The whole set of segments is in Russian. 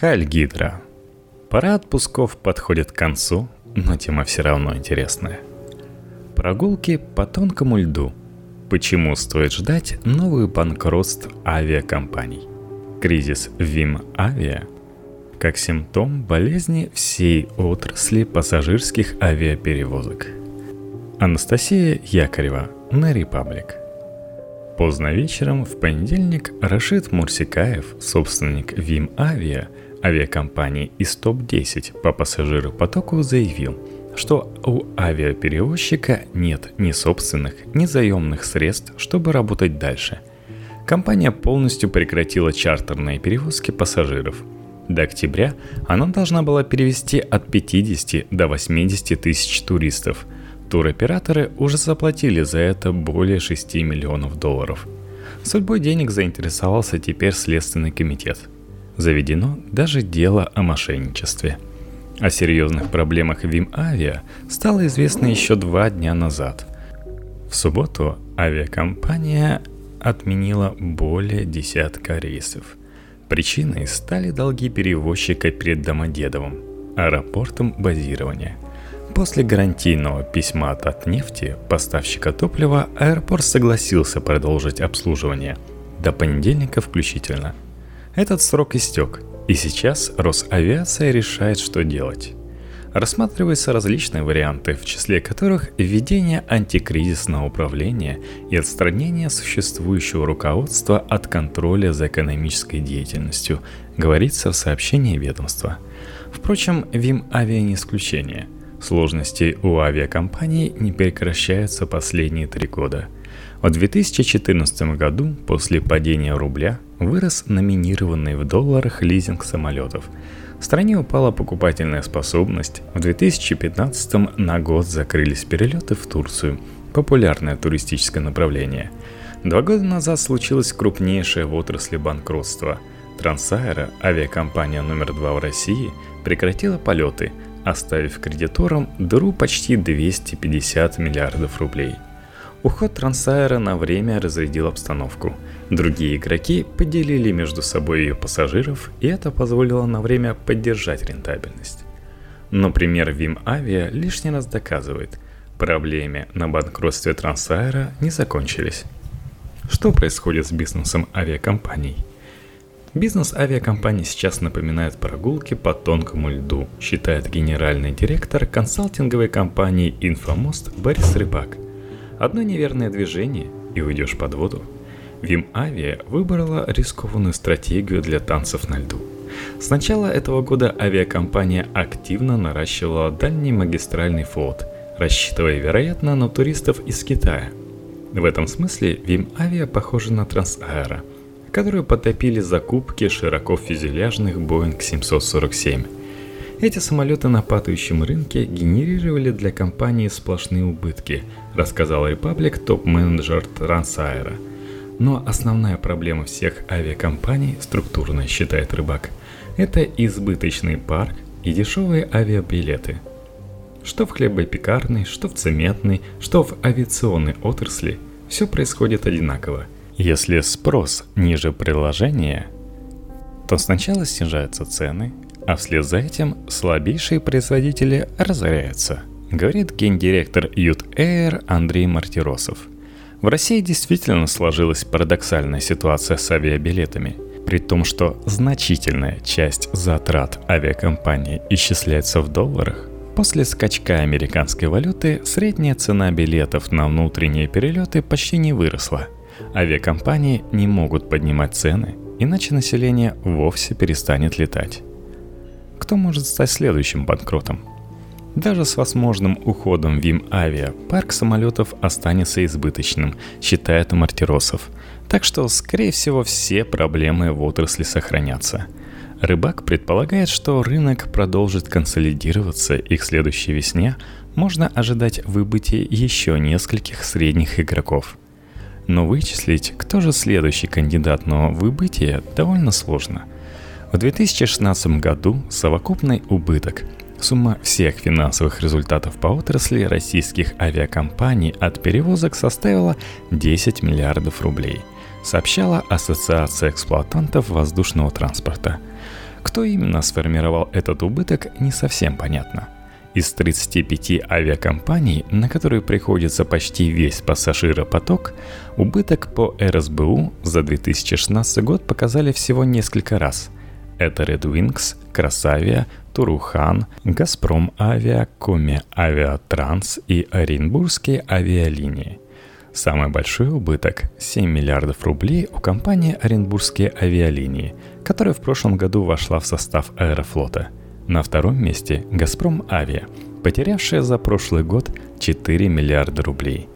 Хальгидра. Пора отпусков подходит к концу, но тема все равно интересная. Прогулки по тонкому льду. Почему стоит ждать новый банкротств авиакомпаний? Кризис ВИМ Авиа как симптом болезни всей отрасли пассажирских авиаперевозок. Анастасия Якорева на Репаблик. Поздно вечером в понедельник Рашид Мурсикаев, собственник ВИМ Авиа, авиакомпании из топ-10 по пассажиропотоку заявил, что у авиаперевозчика нет ни собственных, ни заемных средств, чтобы работать дальше. Компания полностью прекратила чартерные перевозки пассажиров. До октября она должна была перевести от 50 до 80 тысяч туристов. Туроператоры уже заплатили за это более 6 миллионов долларов. Судьбой денег заинтересовался теперь Следственный комитет – заведено даже дело о мошенничестве. О серьезных проблемах ВИМ Авиа стало известно еще два дня назад. В субботу авиакомпания отменила более десятка рейсов. Причиной стали долги перевозчика перед Домодедовым, аэропортом базирования. После гарантийного письма от нефти, поставщика топлива, аэропорт согласился продолжить обслуживание до понедельника включительно – этот срок истек, и сейчас Росавиация решает, что делать. Рассматриваются различные варианты, в числе которых введение антикризисного управления и отстранение существующего руководства от контроля за экономической деятельностью, говорится в сообщении ведомства. Впрочем, ВИМ авиа не исключение. Сложности у авиакомпаний не прекращаются последние три года – в 2014 году, после падения рубля, вырос номинированный в долларах лизинг самолетов. В стране упала покупательная способность. В 2015 на год закрылись перелеты в Турцию, популярное туристическое направление. Два года назад случилось крупнейшее в отрасли банкротство. Трансаэро, авиакомпания номер два в России, прекратила полеты, оставив кредиторам дыру почти 250 миллиардов рублей – Уход Трансайра на время разрядил обстановку. Другие игроки поделили между собой ее пассажиров, и это позволило на время поддержать рентабельность. Но пример Вим Авиа лишний раз доказывает, проблемы на банкротстве Трансайра не закончились. Что происходит с бизнесом авиакомпаний? Бизнес авиакомпаний сейчас напоминает прогулки по тонкому льду, считает генеральный директор консалтинговой компании «Инфомост» Борис Рыбак – Одно неверное движение и уйдешь под воду. Вим Авиа выбрала рискованную стратегию для танцев на льду. С начала этого года авиакомпания активно наращивала дальний магистральный флот, рассчитывая, вероятно, на туристов из Китая. В этом смысле Вим Авиа похожа на Трансаэро, которую потопили закупки широко фюзеляжных Boeing 747 – эти самолеты на падающем рынке генерировали для компании сплошные убытки, рассказал Republic топ-менеджер Трансайра. Но основная проблема всех авиакомпаний, структурная, считает рыбак, это избыточный парк и дешевые авиабилеты. Что в хлебопекарной, что в цементной, что в авиационной отрасли, все происходит одинаково. Если спрос ниже предложения, то сначала снижаются цены, а вслед за этим слабейшие производители разоряются, говорит гендиректор Ют Air Андрей Мартиросов. В России действительно сложилась парадоксальная ситуация с авиабилетами, при том, что значительная часть затрат авиакомпании исчисляется в долларах, После скачка американской валюты средняя цена билетов на внутренние перелеты почти не выросла. Авиакомпании не могут поднимать цены, иначе население вовсе перестанет летать кто может стать следующим банкротом. Даже с возможным уходом ВИМ Авиа парк самолетов останется избыточным, считает Мартиросов. Так что, скорее всего, все проблемы в отрасли сохранятся. Рыбак предполагает, что рынок продолжит консолидироваться и к следующей весне можно ожидать выбытия еще нескольких средних игроков. Но вычислить, кто же следующий кандидат на выбытие, довольно сложно – в 2016 году совокупный убыток Сумма всех финансовых результатов по отрасли российских авиакомпаний от перевозок составила 10 миллиардов рублей, сообщала Ассоциация эксплуатантов воздушного транспорта. Кто именно сформировал этот убыток, не совсем понятно. Из 35 авиакомпаний, на которые приходится почти весь пассажиропоток, убыток по РСБУ за 2016 год показали всего несколько раз. Это Red Wings, Красавия, Турухан, Газпром Авиа, Коми Авиатранс и Оренбургские авиалинии. Самый большой убыток – 7 миллиардов рублей у компании Оренбургские авиалинии, которая в прошлом году вошла в состав Аэрофлота. На втором месте – Газпром Авиа, потерявшая за прошлый год 4 миллиарда рублей.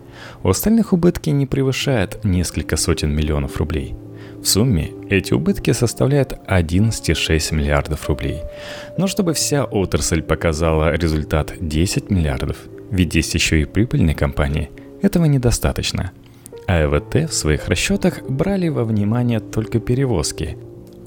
У остальных убытки не превышают несколько сотен миллионов рублей – в сумме эти убытки составляют 11,6 миллиардов рублей. Но чтобы вся отрасль показала результат 10 миллиардов, ведь есть еще и прибыльные компании, этого недостаточно. А ЭВТ в своих расчетах брали во внимание только перевозки,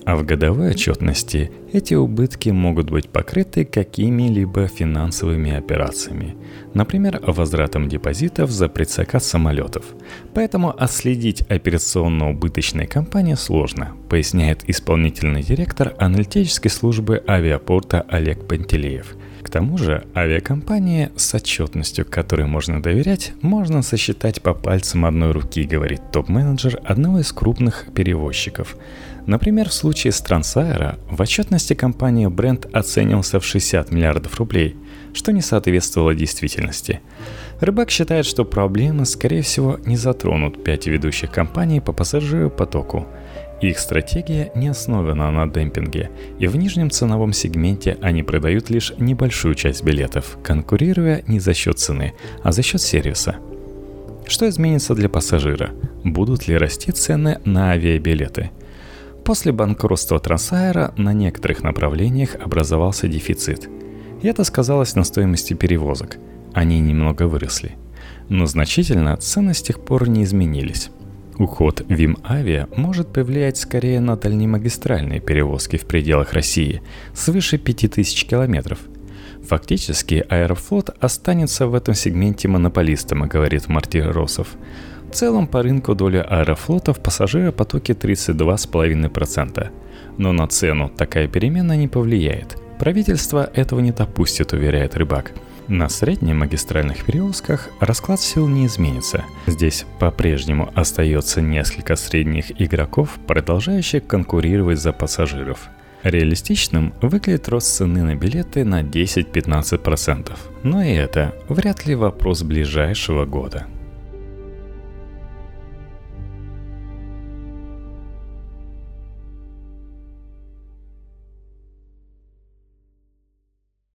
а в годовой отчетности эти убытки могут быть покрыты какими-либо финансовыми операциями, например, возвратом депозитов за предзаказ самолетов. Поэтому отследить операционно-убыточные компании сложно, поясняет исполнительный директор аналитической службы авиапорта Олег Пантелеев – к тому же авиакомпании с отчетностью, которой можно доверять, можно сосчитать по пальцам одной руки, говорит топ-менеджер одного из крупных перевозчиков. Например, в случае с Трансаэро в отчетности компании бренд оценивался в 60 миллиардов рублей, что не соответствовало действительности. Рыбак считает, что проблемы, скорее всего, не затронут пять ведущих компаний по пассажиропотоку. Их стратегия не основана на демпинге, и в нижнем ценовом сегменте они продают лишь небольшую часть билетов, конкурируя не за счет цены, а за счет сервиса. Что изменится для пассажира? Будут ли расти цены на авиабилеты – После банкротства Трансайра на некоторых направлениях образовался дефицит. И это сказалось на стоимости перевозок. Они немного выросли. Но значительно цены с тех пор не изменились. Уход Вим Авиа может повлиять скорее на дальнемагистральные перевозки в пределах России свыше 5000 километров. Фактически Аэрофлот останется в этом сегменте монополистом, говорит Мартир Росов. В целом по рынку доля аэрофлота в пассажиропотоке 32,5%. Но на цену такая перемена не повлияет. Правительство этого не допустит, уверяет рыбак. На средних магистральных перевозках расклад сил не изменится. Здесь по-прежнему остается несколько средних игроков, продолжающих конкурировать за пассажиров. Реалистичным выглядит рост цены на билеты на 10-15%. Но и это вряд ли вопрос ближайшего года.